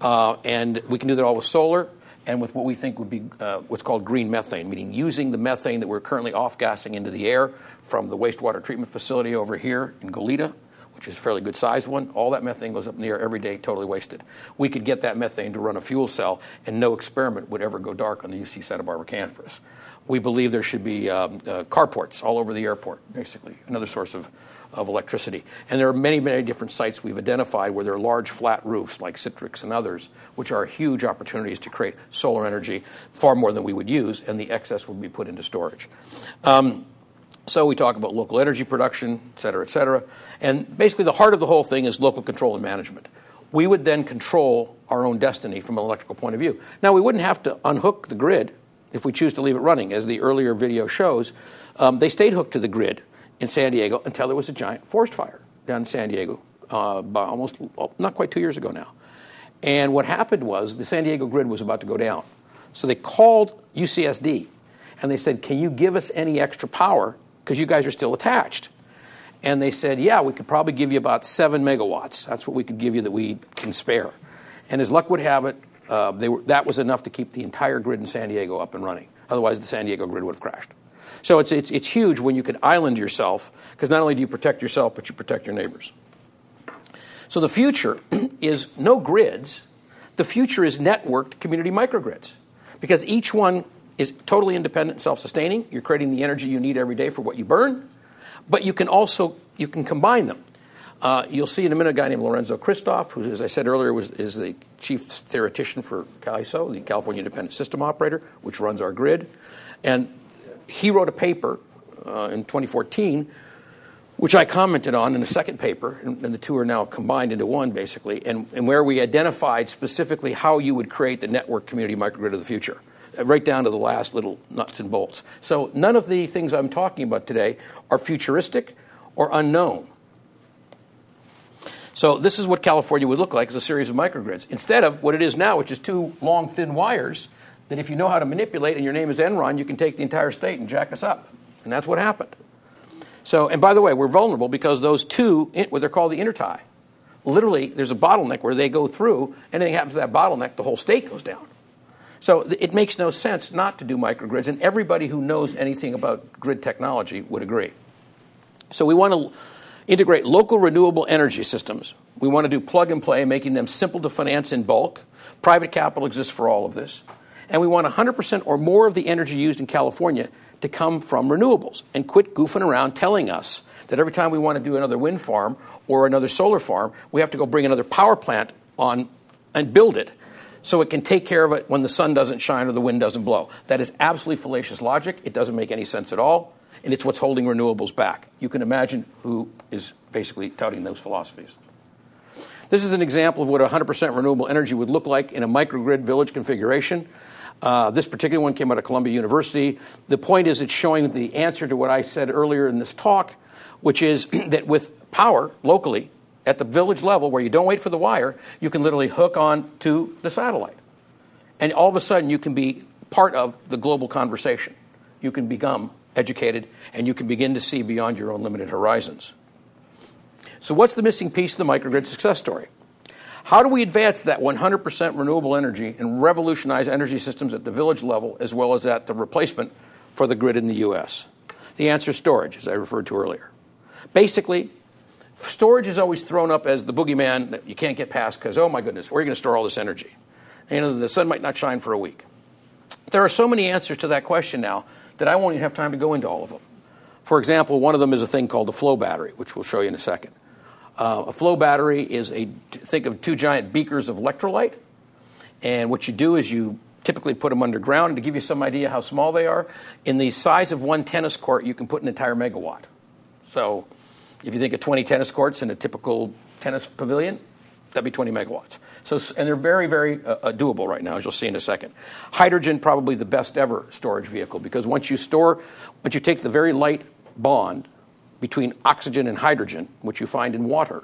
Uh, and we can do that all with solar and with what we think would be uh, what's called green methane, meaning using the methane that we're currently off gassing into the air from the wastewater treatment facility over here in Goleta, which is a fairly good sized one. All that methane goes up in the air every day, totally wasted. We could get that methane to run a fuel cell, and no experiment would ever go dark on the UC Santa Barbara campus. We believe there should be um, uh, carports all over the airport, basically, another source of of electricity. And there are many, many different sites we've identified where there are large flat roofs like Citrix and others, which are huge opportunities to create solar energy, far more than we would use, and the excess would be put into storage. Um, so we talk about local energy production, et cetera, et cetera. And basically, the heart of the whole thing is local control and management. We would then control our own destiny from an electrical point of view. Now, we wouldn't have to unhook the grid if we choose to leave it running. As the earlier video shows, um, they stayed hooked to the grid in San Diego until there was a giant forest fire down in San Diego, uh, almost not quite two years ago now. And what happened was the San Diego grid was about to go down. So they called UCSD and they said, Can you give us any extra power? Because you guys are still attached. And they said, Yeah, we could probably give you about seven megawatts. That's what we could give you that we can spare. And as luck would have it, uh, were, that was enough to keep the entire grid in San Diego up and running. Otherwise, the San Diego grid would have crashed. So it's, it's, it's huge when you can island yourself, because not only do you protect yourself, but you protect your neighbors. So the future <clears throat> is no grids. The future is networked community microgrids, because each one is totally independent self-sustaining. You're creating the energy you need every day for what you burn, but you can also you can combine them. Uh, you'll see in a minute a guy named Lorenzo Kristov, who, as I said earlier, was, is the chief theoretician for CAISO, the California Independent System Operator, which runs our grid. And he wrote a paper uh, in 2014, which I commented on in a second paper, and, and, the two are now combined into one, basically, and, and where we identified specifically how you would create the network community microgrid of the future, right down to the last little nuts and bolts. So none of the things I'm talking about today are futuristic or unknown. So this is what California would look like as a series of microgrids. Instead of what it is now, which is two long, thin wires that if you know how to manipulate and your name is Enron, you can take the entire state and jack us up. And that's what happened. So, and by the way, we're vulnerable because those two, what they're called the intertie, literally there's a bottleneck where they go through, anything happens to that bottleneck, the whole state goes down. So it makes no sense not to do microgrids, and everybody who knows anything about grid technology would agree. So we want to integrate local renewable energy systems. We want to do plug and play, making them simple to finance in bulk. Private capital exists for all of this and we want 100% or more of the energy used in California to come from renewables and quit goofing around telling us that every time we want to do another wind farm or another solar farm, we have to go bring another power plant on and build it so it can take care of it when the sun doesn't shine or the wind doesn't blow. That is absolutely fallacious logic. It doesn't make any sense at all, and it's what's holding renewables back. You can imagine who is basically touting those philosophies. This is an example of what 100% renewable energy would look like in a microgrid village configuration. Uh, this particular one came out of Columbia University. The point is, it's showing the answer to what I said earlier in this talk, which is <clears throat> that with power locally at the village level, where you don't wait for the wire, you can literally hook on to the satellite. And all of a sudden, you can be part of the global conversation. You can become educated, and you can begin to see beyond your own limited horizons. So, what's the missing piece of the microgrid success story? How do we advance that 100% renewable energy and revolutionize energy systems at the village level as well as at the replacement for the grid in the U.S.? The answer is storage, as I referred to earlier. Basically, storage is always thrown up as the boogeyman that you can't get past because, oh my goodness, where are you going to store all this energy? And, you know, the sun might not shine for a week. There are so many answers to that question now that I won't even have time to go into all of them. For example, one of them is a thing called a flow battery, which we'll show you in a second. Uh, a flow battery is a think of two giant beakers of electrolyte, and what you do is you typically put them underground. And to give you some idea how small they are, in the size of one tennis court, you can put an entire megawatt. So, if you think of 20 tennis courts in a typical tennis pavilion, that'd be 20 megawatts. So, and they're very, very uh, uh, doable right now, as you'll see in a second. Hydrogen, probably the best ever storage vehicle, because once you store, once you take the very light bond between oxygen and hydrogen, which you find in water,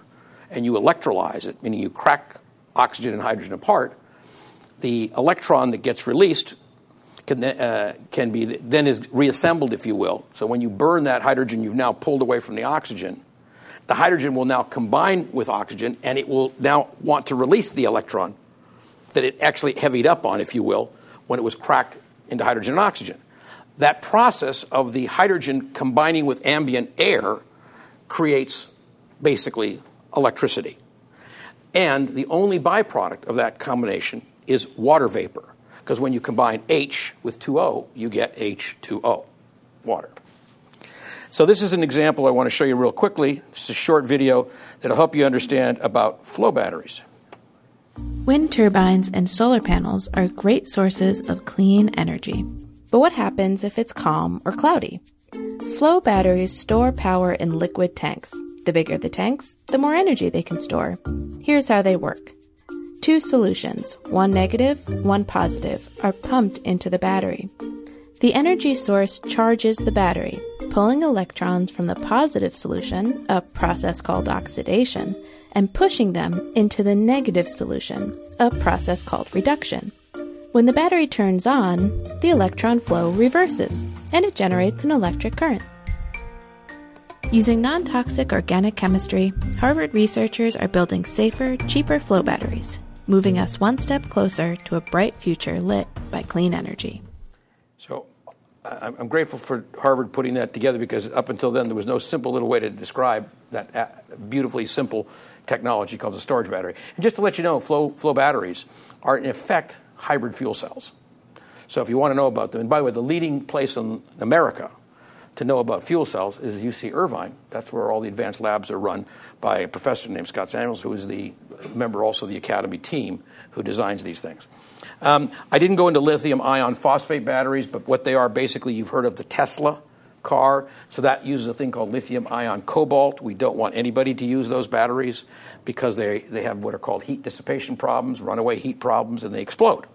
and you electrolyze it, meaning you crack oxygen and hydrogen apart, the electron that gets released can, uh, can be then is reassembled, if you will. So when you burn that hydrogen you've now pulled away from the oxygen, the hydrogen will now combine with oxygen and it will now want to release the electron that it actually heavied up on, if you will, when it was cracked into hydrogen and oxygen that process of the hydrogen combining with ambient air creates basically electricity. And the only byproduct of that combination is water vapor, because when you combine H with 2O, you get H2O, water. So, this is an example I want to show you real quickly. It's a short video that'll help you understand about flow batteries. Wind turbines and solar panels are great sources of clean energy. But what happens if it's calm or cloudy? Flow batteries store power in liquid tanks. The bigger the tanks, the more energy they can store. Here's how they work. Two solutions, one negative, one positive, are pumped into the battery. The energy source charges the battery, pulling electrons from the positive solution, a process called oxidation, and pushing them into the negative solution, a process called reduction. When the battery turns on, the electron flow reverses and it generates an electric current. Using non toxic organic chemistry, Harvard researchers are building safer, cheaper flow batteries, moving us one step closer to a bright future lit by clean energy. I'm grateful for Harvard putting that together because up until then there was no simple little way to describe that uh, beautifully simple technology called a storage battery. And just to let you know, flow, flow batteries are in effect hybrid fuel cells. So if you want to know about them, and by the way, the leading place in America to know about fuel cells is UC Irvine. That's where all the advanced labs are run by a professor named Scott Samuelsen, who is the member also of the Academy team who designs these things. Um, I didn't go into lithium ion phosphate batteries, but what they are basically, you've heard of the Tesla car. So that uses a thing called lithium ion cobalt. We don't want anybody to use those batteries because they, they have what are called heat dissipation problems, runaway heat problems, and they explode.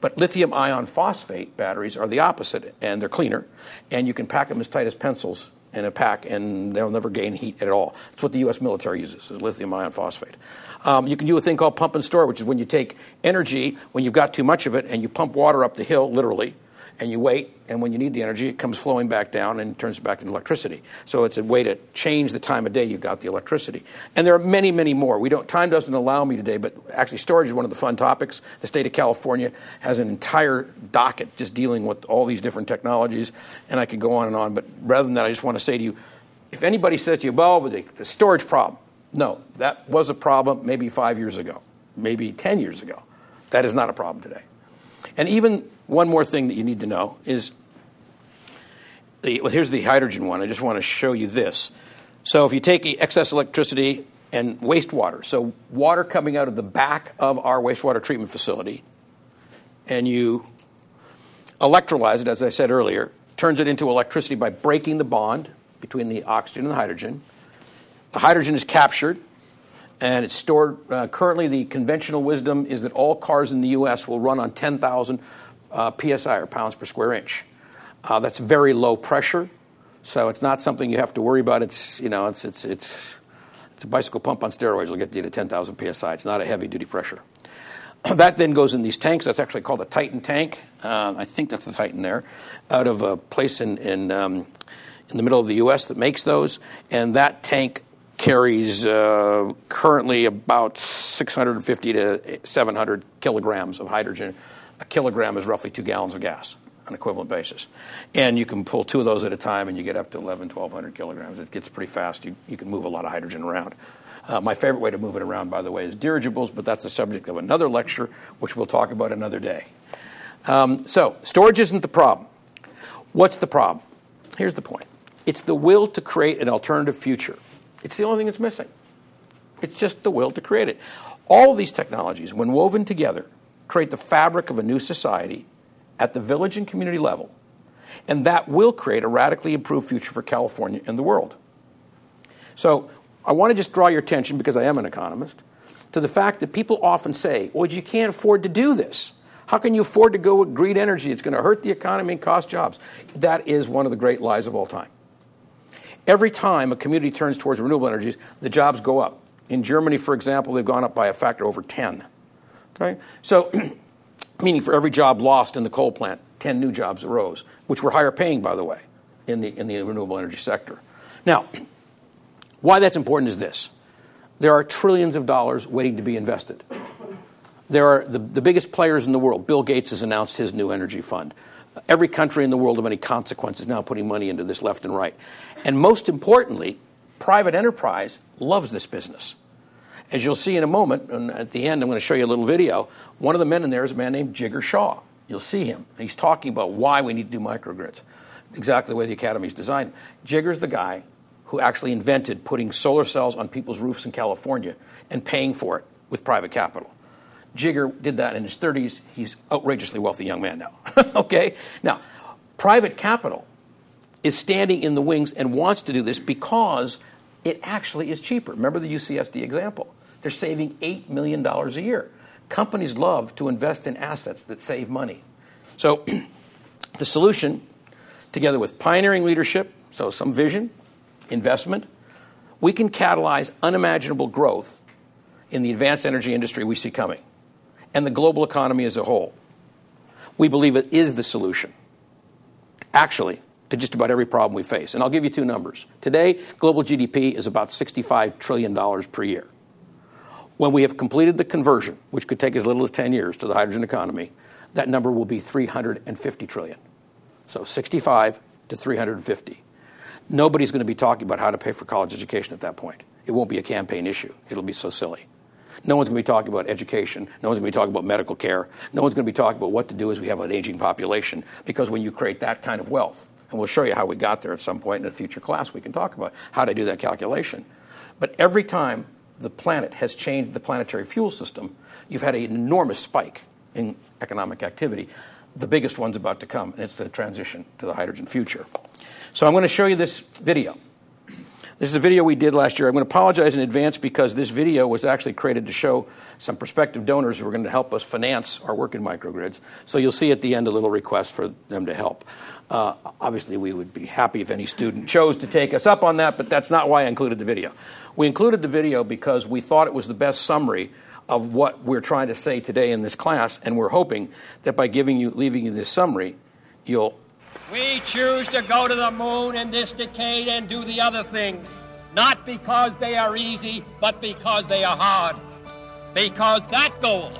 But lithium ion phosphate batteries are the opposite, and they're cleaner, and you can pack them as tight as pencils in a pack, and they'll never gain heat at all. That's what the U.S. military uses, is lithium ion phosphate. Um, you can do a thing called pump and store, which is when you take energy, when you've got too much of it, and you pump water up the hill, literally, and you wait, and when you need the energy, it comes flowing back down and turns back into electricity. So it's a way to change the time of day you've got the electricity. And there are many, many more. We don't, time doesn't allow me today, but actually storage is one of the fun topics. The state of California has an entire docket just dealing with all these different technologies, and I could go on and on. But rather than that, I just want to say to you, if anybody says to you, well, the, the storage problem, no, that was a problem maybe five years ago, maybe 10 years ago. That is not a problem today. And even one more thing that you need to know is the, well, here's the hydrogen one. I just want to show you this. So if you take excess electricity and wastewater, so water coming out of the back of our wastewater treatment facility, and you electrolyze it, as I said earlier, turns it into electricity by breaking the bond between the oxygen and the hydrogen. The hydrogen is captured and it's stored. Uh, currently, the conventional wisdom is that all cars in the U.S. will run on 10,000 uh, psi or pounds per square inch. Uh, that's very low pressure, so it's not something you have to worry about. It's you know it's it's it's it's a bicycle pump on steroids. Will get you to 10,000 psi. It's not a heavy duty pressure. <clears throat> that then goes in these tanks. That's actually called a Titan tank. Uh, I think that's the Titan there, out of a place in in um, in the middle of the U.S. that makes those, and that tank carries uh, currently about 650 to 700 kilograms of hydrogen. A kilogram is roughly two gallons of gas on an equivalent basis. And you can pull two of those at a time and you get up to 11, 1200 kilograms. It gets pretty fast. You, you can move a lot of hydrogen around. Uh, my favorite way to move it around, by the way, is dirigibles, but that's the subject of another lecture, which we'll talk about another day. Um, so, storage isn't the problem. What's the problem? Here's the point it's the will to create an alternative future. It's the only thing that's missing. It's just the will to create it. All these technologies, when woven together, create the fabric of a new society at the village and community level. And that will create a radically improved future for California and the world. So I want to just draw your attention, because I am an economist, to the fact that people often say, well, you can't afford to do this. How can you afford to go with green energy? It's going to hurt the economy and cost jobs. That is one of the great lies of all time. Every time a community turns towards renewable energies, the jobs go up. In Germany, for example, they've gone up by a factor over 10. Okay? So, <clears throat> meaning for every job lost in the coal plant, 10 new jobs arose, which were higher paying, by the way, in the, in the renewable energy sector. Now, <clears throat> why that's important is this there are trillions of dollars waiting to be invested. There are the, the biggest players in the world. Bill Gates has announced his new energy fund. Every country in the world of any consequence is now putting money into this left and right. And most importantly, private enterprise loves this business. As you'll see in a moment, and at the end, I'm going to show you a little video. One of the men in there is a man named Jigar Shah. You'll see him. He's talking about why we need to do microgrids, exactly the way the Academy's designed. Jigar's the guy who actually invented putting solar cells on people's roofs in California and paying for it with private capital. Jigger did that in his 30s. He's outrageously wealthy young man now. <laughs> okay? Now, private capital is standing in the wings and wants to do this because it actually is cheaper. Remember the UCSD example? They're saving $8 million a year. Companies love to invest in assets that save money. So, <clears throat> the solution, together with pioneering leadership, so some vision, investment, we can catalyze unimaginable growth in the advanced energy industry we see coming and the global economy as a whole. We believe it is the solution. Actually, to just about every problem we face. And I'll give you two numbers. Today, global GDP is about $65 trillion per year. When we have completed the conversion, which could take as little as 10 years to the hydrogen economy, that number will be 350 trillion. So 65 to 350. Nobody's going to be talking about how to pay for college education at that point. It won't be a campaign issue. It'll be so silly. No one's going to be talking about education. No one's going to be talking about medical care. No one's going to be talking about what to do as we have an aging population. Because when you create that kind of wealth, and we'll show you how we got there at some point in a future class. We can talk about how to do that calculation. But every time the planet has changed the planetary fuel system, you've had an enormous spike in economic activity. The biggest one's about to come, and it's the transition to the hydrogen future. So I'm going to show you this video. This is a video we did last year. I'm going to apologize in advance because this video was actually created to show some prospective donors who are going to help us finance our work in microgrids. So you'll see at the end a little request for them to help. Uh, obviously, we would be happy if any student chose to take us up on that, but that's not why I included the video. We included the video because we thought it was the best summary of what we're trying to say today in this class, and we're hoping that by giving you, leaving you this summary, you'll. We choose to go to the moon in this decade and do the other things, not because they are easy, but because they are hard. Because that goal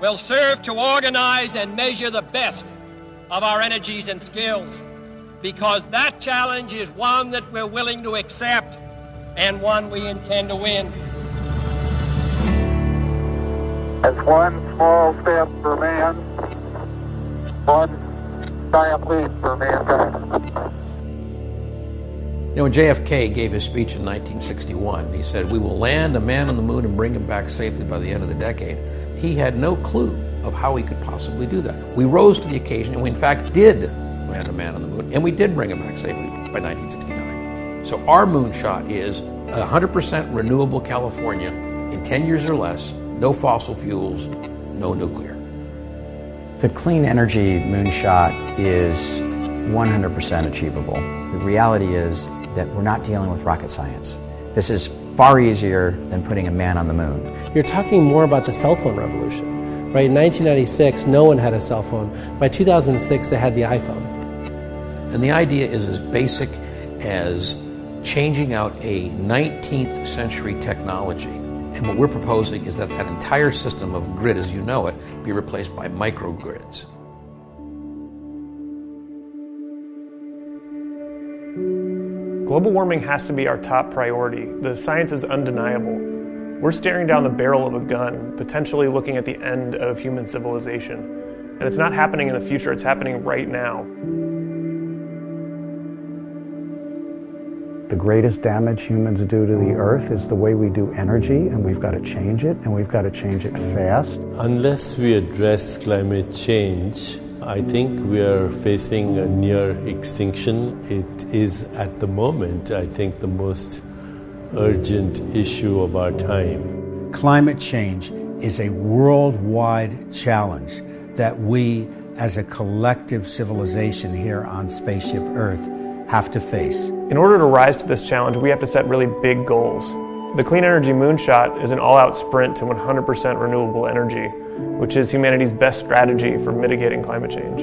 will serve to organize and measure the best of our energies and skills because that challenge is one that we're willing to accept and one we intend to win. It's one small step for man, one for. You know, when JFK gave his speech in 1961, he said, We will land a man on the moon and bring him back safely by the end of the decade. He had no clue of how we could possibly do that. We rose to the occasion, and we in fact did land a man on the moon, and we did bring him back safely by 1969. So our moonshot is 100% renewable California in 10 years or less, no fossil fuels, no nuclear. The clean energy moonshot is 100% achievable. The reality is that we're not dealing with rocket science. This is far easier than putting a man on the moon. You're talking more about the cell phone revolution. Right? In 1996, no one had a cell phone. By 2006, they had the iPhone. And the idea is as basic as changing out a 19th century technology. And what we're proposing is that that entire system of grid as you know it be replaced by microgrids. Global warming has to be our top priority. The science is undeniable. We're staring down the barrel of a gun, potentially looking at the end of human civilization. And it's not happening in the future, it's happening right now. The greatest damage humans do to the earth is the way we do energy, and we've got to change it, and we've got to change it fast. Unless we address climate change, I think we are facing a near extinction. It is at the moment, I think, the most urgent issue of our time. Climate change is a worldwide challenge that we, as a collective civilization here on Spaceship Earth, have to face. In order to rise to this challenge, we have to set really big goals. The Clean Energy Moonshot is an all out sprint to 100% renewable energy, which is humanity's best strategy for mitigating climate change.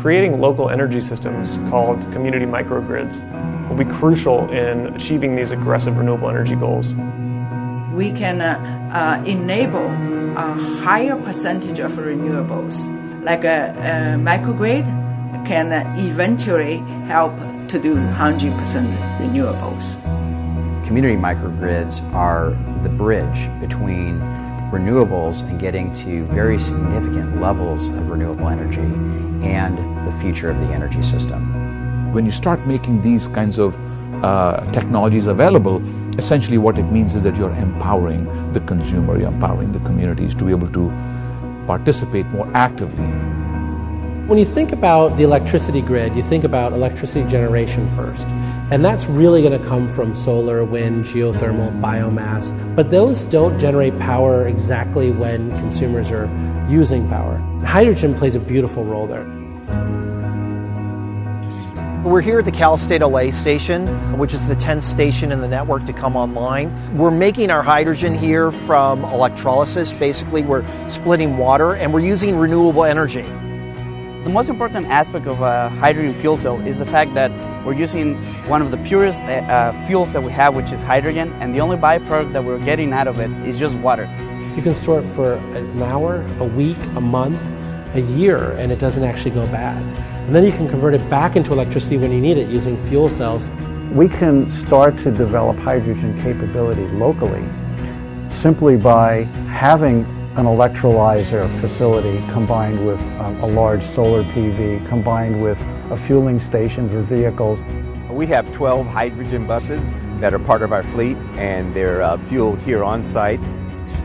Creating local energy systems called community microgrids will be crucial in achieving these aggressive renewable energy goals. We can uh, uh, enable a higher percentage of renewables, like a, a microgrid can eventually help to do 100% renewables. Community microgrids are the bridge between renewables and getting to very significant levels of renewable energy and the future of the energy system. When you start making these kinds of uh, technologies available, essentially what it means is that you're empowering the consumer, you're empowering the communities to be able to participate more actively. When you think about the electricity grid, you think about electricity generation first. And that's really going to come from solar, wind, geothermal, biomass. But those don't generate power exactly when consumers are using power. Hydrogen plays a beautiful role there. We're here at the Cal State LA station, which is the 10th station in the network to come online. We're making our hydrogen here from electrolysis. Basically, we're splitting water and we're using renewable energy. The most important aspect of a hydrogen fuel cell is the fact that we're using one of the purest uh, fuels that we have, which is hydrogen, and the only byproduct that we're getting out of it is just water. You can store it for an hour, a week, a month, a year, and it doesn't actually go bad. And then you can convert it back into electricity when you need it using fuel cells. We can start to develop hydrogen capability locally simply by having an electrolyzer facility combined with um, a large solar PV, combined with a fueling station for vehicles. We have 12 hydrogen buses that are part of our fleet, and they're uh, fueled here on site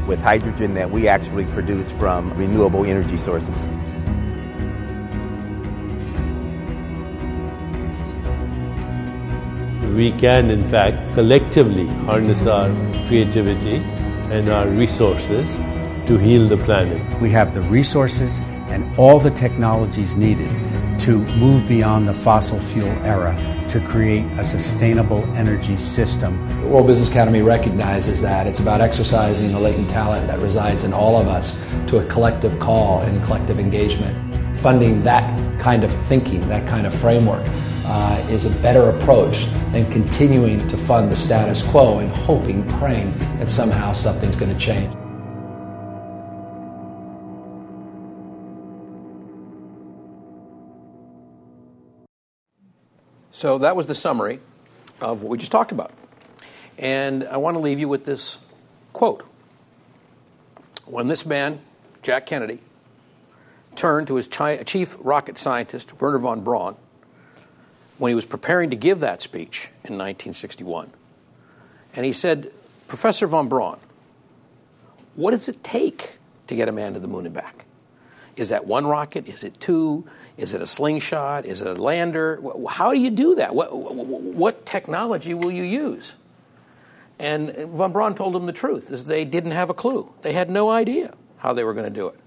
with hydrogen that we actually produce from renewable energy sources. We can, in fact, collectively harness our creativity and our resources to heal the planet. We have the resources and all the technologies needed to move beyond the fossil fuel era to create a sustainable energy system. The World Business Academy recognizes that it's about exercising the latent talent that resides in all of us to a collective call and collective engagement. Funding that kind of thinking, that kind of framework, uh, is a better approach than continuing to fund the status quo and hoping, praying that somehow something's going to change. So that was the summary of what we just talked about. And I want to leave you with this quote. When this man, Jack Kennedy, turned to his chief rocket scientist, Wernher von Braun, when he was preparing to give that speech in 1961, and he said, Professor von Braun, what does it take to get a man to the moon and back? Is that one rocket? Is it two? Is it a slingshot? Is it a lander? How do you do that? What, what technology will you use? And von Braun told him the truth, is they didn't have a clue. They had no idea how they were going to do it.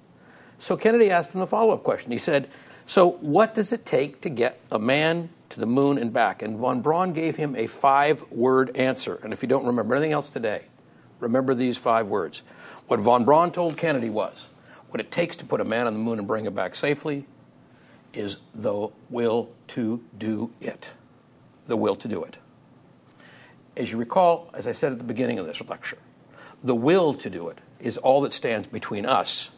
So Kennedy asked him the follow-up question. He said, so what does it take to get a man to the moon and back? And von Braun gave him a five-word answer. And if you don't remember anything else today, remember these five words. What von Braun told Kennedy was, what it takes to put a man on the moon and bring him back safely is the will to do it. The will to do it. As you recall, as I said at the beginning of this lecture, the will to do it is all that stands between us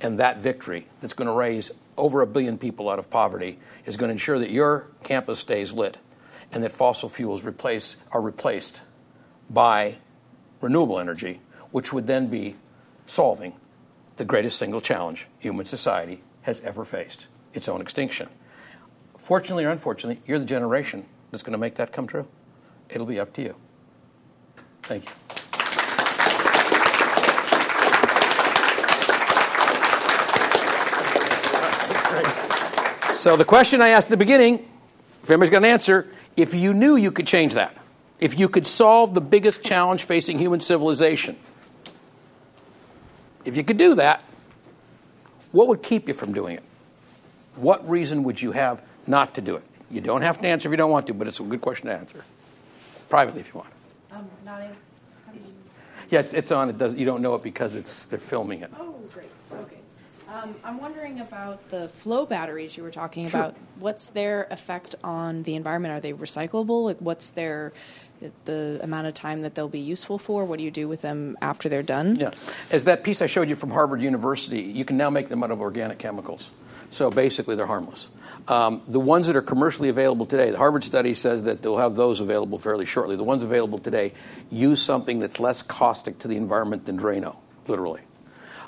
and that victory that's going to raise over a billion people out of poverty, is going to ensure that your campus stays lit and that fossil fuels replace, are replaced by renewable energy, which would then be solving the greatest single challenge human society has ever faced its own extinction. Fortunately or unfortunately, you're the generation that's going to make that come true. It'll be up to you. Thank you. <laughs> So, the question I asked at the beginning, if anybody's got an answer, if you knew you could change that, if you could solve the biggest challenge facing human civilization, if you could do that, what would keep you from doing it? What reason would you have not to do it? You don't have to answer if you don't want to, but it's a good question to answer. Privately, if you want. Um, not answer. Yeah, it's, it's on. It does. You don't know it because it's they're filming it. Oh. Um, I'm wondering about the flow batteries you were talking Sure. about. What's their effect on the environment? Are they recyclable? Like, what's their the amount of time that they'll be useful for? What do you do with them after they're done? Yeah. As that piece I showed you from Harvard University, you can now make them out of organic chemicals. So basically, they're harmless. Um, the ones that are commercially available today, the Harvard study says that they'll have those available fairly shortly. The ones available today use something that's less caustic to the environment than Drano, literally.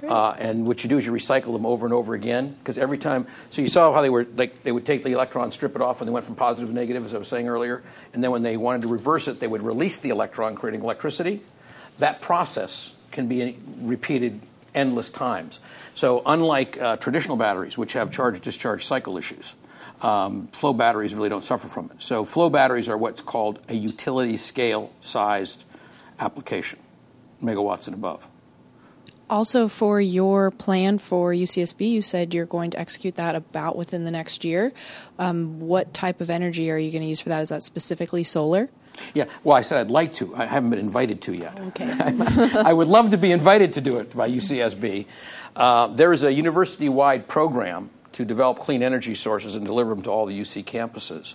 Uh, and what you do is you recycle them over and over again because every time. So you saw how they were like they would take the electron, strip it off, and they went from positive to negative, as I was saying earlier. And then when they wanted to reverse it, they would release the electron, creating electricity. That process can be repeated endless times. So unlike uh, traditional batteries, which have charge-discharge cycle issues, um, flow batteries really don't suffer from it. So flow batteries are what's called a utility scale sized application, megawatts and above. Also, for your plan for UCSB, you said you're going to execute that about within the next year. Um, what type of energy are you going to use for that? Is that specifically solar? Yeah, well, I said I'd like to. I haven't been invited to yet. Okay. <laughs> I would love to be invited to do it by UCSB. Uh, there is a university wide program to develop clean energy sources and deliver them to all the UC campuses.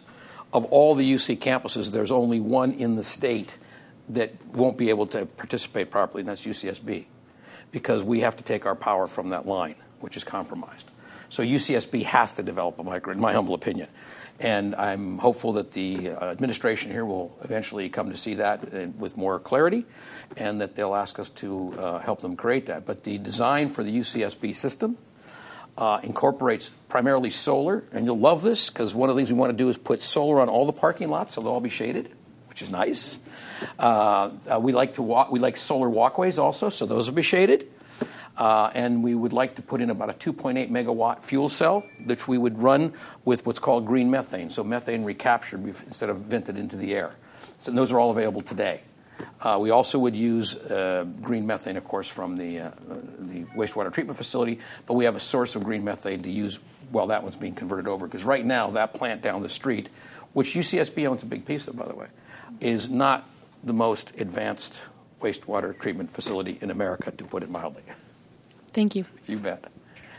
Of all the UC campuses, there's only one in the state that won't be able to participate properly, and that's UCSB, because we have to take our power from that line, which is compromised. So UCSB has to develop a microgrid, in my humble opinion. And I'm hopeful that the uh, administration here will eventually come to see that uh, with more clarity and that they'll ask us to uh, help them create that. But the design for the UCSB system uh, incorporates primarily solar, and you'll love this because one of the things we want to do is put solar on all the parking lots so they'll all be shaded, which is nice. Uh, uh, we like to walk, we like solar walkways also, so those will be shaded. Uh, and we would like to put in about a 2.8 megawatt fuel cell, which we would run with what's called green methane, so methane recaptured instead of vented into the air. So those are all available today. Uh, we also would use uh, green methane, of course, from the, uh, the wastewater treatment facility, but we have a source of green methane to use while that one's being converted over. Because right now, that plant down the street, which UCSB owns a big piece of, by the way, is not the most advanced wastewater treatment facility in America, to put it mildly. Thank you. You bet.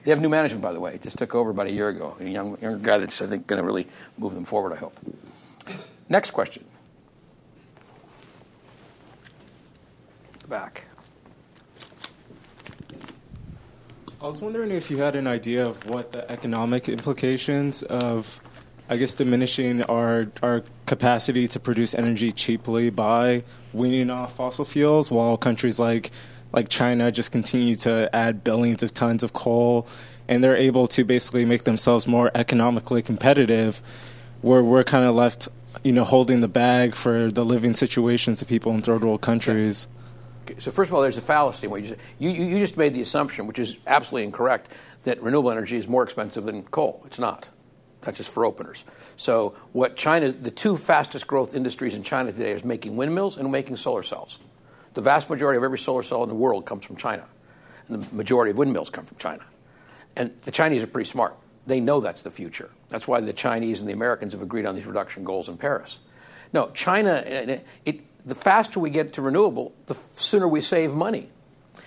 They have new management, by the way. It just took over about a year ago. A young, young guy that's, I think, going to really move them forward, I hope. Next question. Back. I was wondering if you had an idea of what the economic implications of, I guess, diminishing our our capacity to produce energy cheaply by weaning off fossil fuels, while countries like like China just continue to add billions of tons of coal, and they're able to basically make themselves more economically competitive, where we're kind of left, you know, holding the bag for the living situations of people in third world countries. Okay, So first of all, there's a fallacy. You you just made the assumption, which is absolutely incorrect, that renewable energy is more expensive than coal. It's not. That's just for openers. So what China, the two fastest growth industries in China today is making windmills and making solar cells. The vast majority of every solar cell in the world comes from China, and the majority of windmills come from China. And the Chinese are pretty smart. They know that's the future. That's why the Chinese and the Americans have agreed on these reduction goals in Paris. No, China, it, it, the faster we get to renewable, the sooner we save money.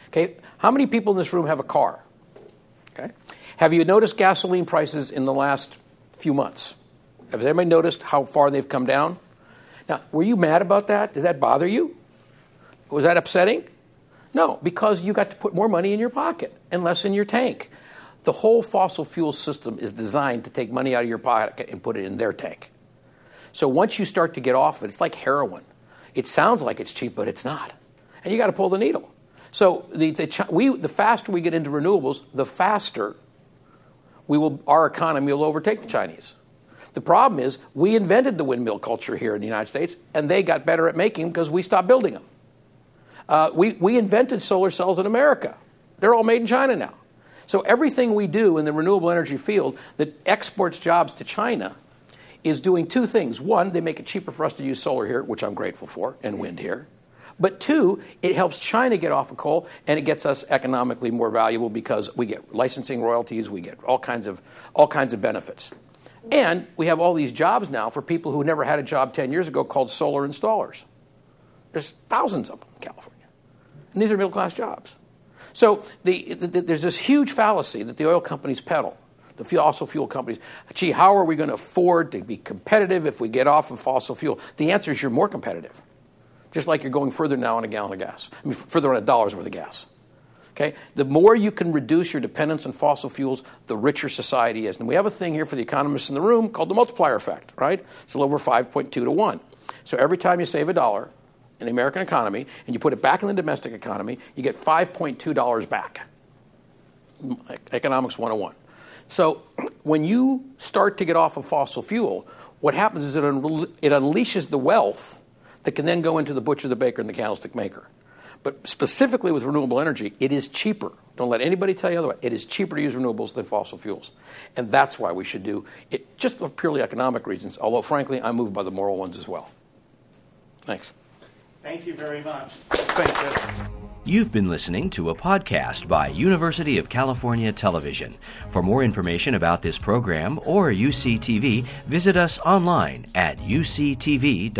Okay, how many people in this room have a car? Okay? Have you noticed gasoline prices in the last few months? Has anybody noticed how far they've come down? Now, were you mad about that? Did that bother you? Was that upsetting? No, because you got to put more money in your pocket and less in your tank. The whole fossil fuel system is designed to take money out of your pocket and put it in their tank. So once you start to get off it, it's like heroin. It sounds like it's cheap, but it's not. And you got to pull the needle. So the, the, we, the faster we get into renewables, the faster we will, our economy will overtake the Chinese. The problem is we invented the windmill culture here in the United States, and they got better at making them because we stopped building them. Uh, we, we invented solar cells in America. They're all made in China now. So everything we do in the renewable energy field that exports jobs to China is doing two things. One, they make it cheaper for us to use solar here, which I'm grateful for, and wind here. But two, it helps China get off of coal and it gets us economically more valuable because we get licensing royalties, we get all kinds of all kinds of benefits. And we have all these jobs now for people who never had a job 10 years ago called solar installers. There's thousands of them in California. And these are middle class jobs. So the, the, there's this huge fallacy that the oil companies peddle, the fossil fuel companies. Gee, how are we going to afford to be competitive if we get off of fossil fuel? The answer is you're more competitive just like you're going further now on a gallon of gas, I mean, further on a dollar's worth of gas. Okay? The more you can reduce your dependence on fossil fuels, the richer society is. And we have a thing here for the economists in the room called the multiplier effect, right? It's a little over 5.2 to 1. So every time you save a dollar in the American economy and you put it back in the domestic economy, you get $5.2 back. Economics 101. So when you start to get off of fossil fuel, what happens is it, unle- it unleashes the wealth that can then go into the butcher, the baker, and the candlestick maker. But specifically with renewable energy, it is cheaper. Don't let anybody tell you otherwise. It is cheaper to use renewables than fossil fuels. And that's why we should do it just for purely economic reasons, although, frankly, I'm moved by the moral ones as well. Thanks. Thank you very much. Thank you. You've been listening to a podcast by University of California Television. For more information about this program or UCTV, visit us online at uctv.tv.